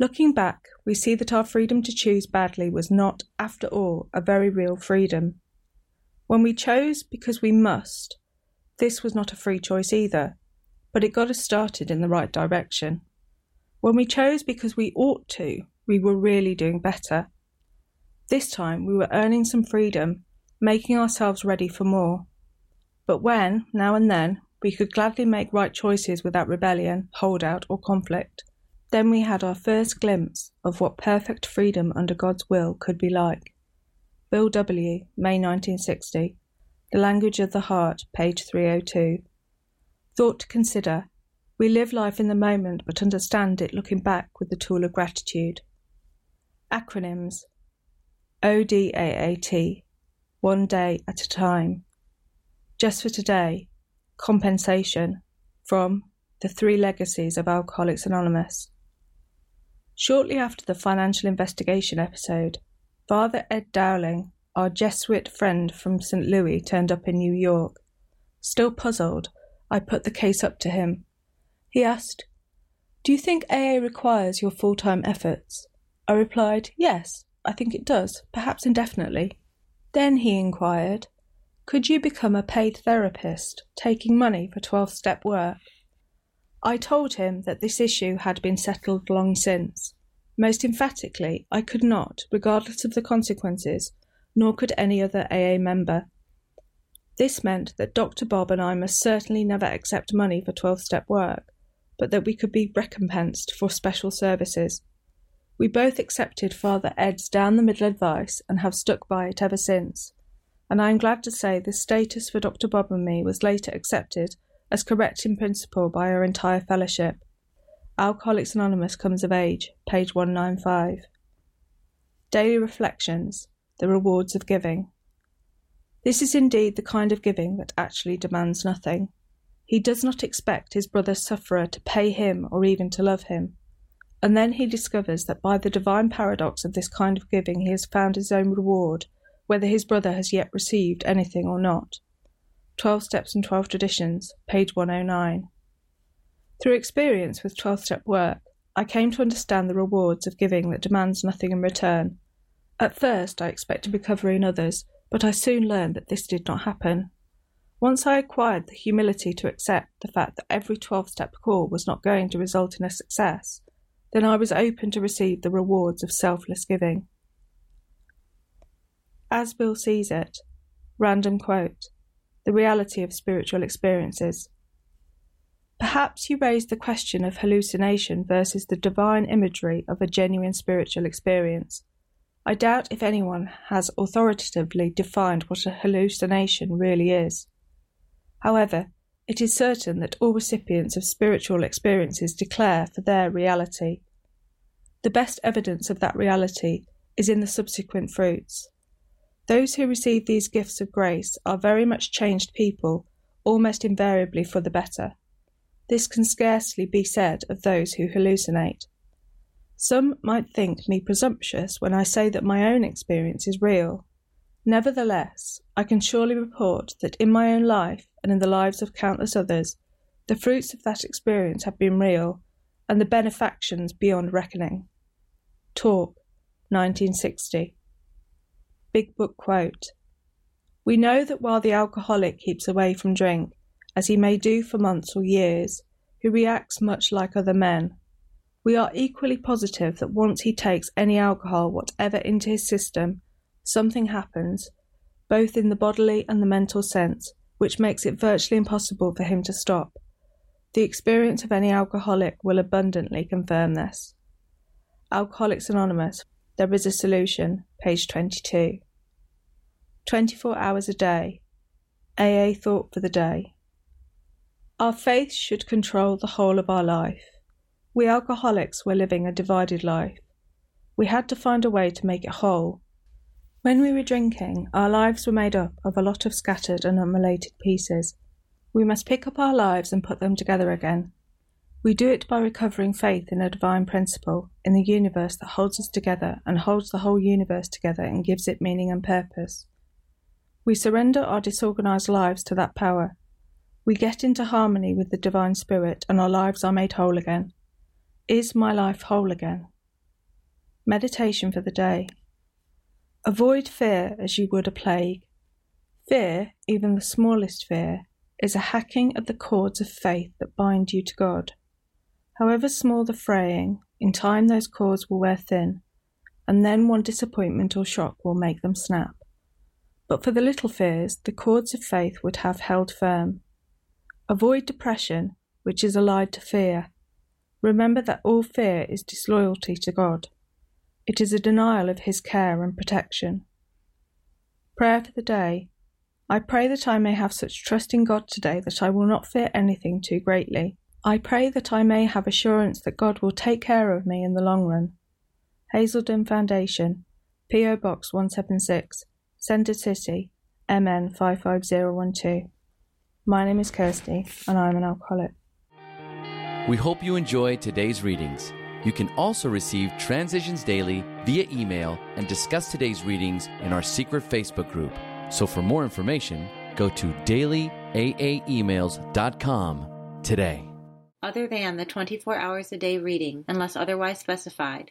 Looking back, we see that our freedom to choose badly was not, after all, a very real freedom. When we chose because we must, this was not a free choice either, but it got us started in the right direction. When we chose because we ought to, we were really doing better. This time we were earning some freedom, making ourselves ready for more. But when, now and then, we could gladly make right choices without rebellion, holdout, or conflict, then we had our first glimpse of what perfect freedom under God's will could be like. Bill W., May 1960. The Language of the Heart, page 302. Thought to consider. We live life in the moment but understand it looking back with the tool of gratitude. Acronyms ODAAT, one day at a time. Just for today, compensation from The Three Legacies of Alcoholics Anonymous. Shortly after the financial investigation episode, Father Ed Dowling, our Jesuit friend from St. Louis, turned up in New York. Still puzzled, I put the case up to him. He asked, Do you think AA requires your full time efforts? I replied, Yes, I think it does, perhaps indefinitely. Then he inquired, Could you become a paid therapist, taking money for 12 step work? I told him that this issue had been settled long since. Most emphatically, I could not, regardless of the consequences, nor could any other AA member. This meant that Dr. Bob and I must certainly never accept money for 12 step work, but that we could be recompensed for special services. We both accepted Father Ed's down the middle advice and have stuck by it ever since. And I am glad to say the status for Dr. Bob and me was later accepted as correct in principle by our entire fellowship. Alcoholics Anonymous comes of age, page 195. Daily Reflections The Rewards of Giving. This is indeed the kind of giving that actually demands nothing. He does not expect his brother sufferer to pay him or even to love him. And then he discovers that by the divine paradox of this kind of giving he has found his own reward, whether his brother has yet received anything or not. 12 Steps and 12 Traditions, page 109. Through experience with 12 step work, I came to understand the rewards of giving that demands nothing in return. At first, I expected recovery in others, but I soon learned that this did not happen. Once I acquired the humility to accept the fact that every 12 step call was not going to result in a success, then I was open to receive the rewards of selfless giving. As Bill sees it, random quote the reality of spiritual experiences. Perhaps you raised the question of hallucination versus the divine imagery of a genuine spiritual experience. I doubt if anyone has authoritatively defined what a hallucination really is. However, it is certain that all recipients of spiritual experiences declare for their reality. The best evidence of that reality is in the subsequent fruits. Those who receive these gifts of grace are very much changed people, almost invariably for the better. This can scarcely be said of those who hallucinate. Some might think me presumptuous when I say that my own experience is real. Nevertheless, I can surely report that in my own life and in the lives of countless others, the fruits of that experience have been real, and the benefactions beyond reckoning. Talk, 1960. Big Book quote We know that while the alcoholic keeps away from drink, as he may do for months or years, he reacts much like other men. We are equally positive that once he takes any alcohol whatever into his system, something happens, both in the bodily and the mental sense, which makes it virtually impossible for him to stop. The experience of any alcoholic will abundantly confirm this. Alcoholics Anonymous, there is a solution, page 22. 24 hours a day. AA thought for the day. Our faith should control the whole of our life. We alcoholics were living a divided life. We had to find a way to make it whole. When we were drinking, our lives were made up of a lot of scattered and unrelated pieces. We must pick up our lives and put them together again. We do it by recovering faith in a divine principle, in the universe that holds us together and holds the whole universe together and gives it meaning and purpose. We surrender our disorganized lives to that power. We get into harmony with the divine spirit and our lives are made whole again. Is my life whole again? Meditation for the day. Avoid fear as you would a plague. Fear, even the smallest fear, is a hacking at the cords of faith that bind you to God. However small the fraying, in time those cords will wear thin, and then one disappointment or shock will make them snap. But for the little fears, the cords of faith would have held firm. Avoid depression, which is allied to fear. Remember that all fear is disloyalty to God. It is a denial of His care and protection. Prayer for the day. I pray that I may have such trust in God today that I will not fear anything too greatly. I pray that I may have assurance that God will take care of me in the long run. Hazelden Foundation, P.O. Box 176, Center City, MN 55012. My name is Kirsty, and I'm an alcoholic. We hope you enjoy today's readings. You can also receive Transitions Daily via email and discuss today's readings in our secret Facebook group. So for more information, go to dailyaaemails.com today. Other than the 24 hours a day reading, unless otherwise specified,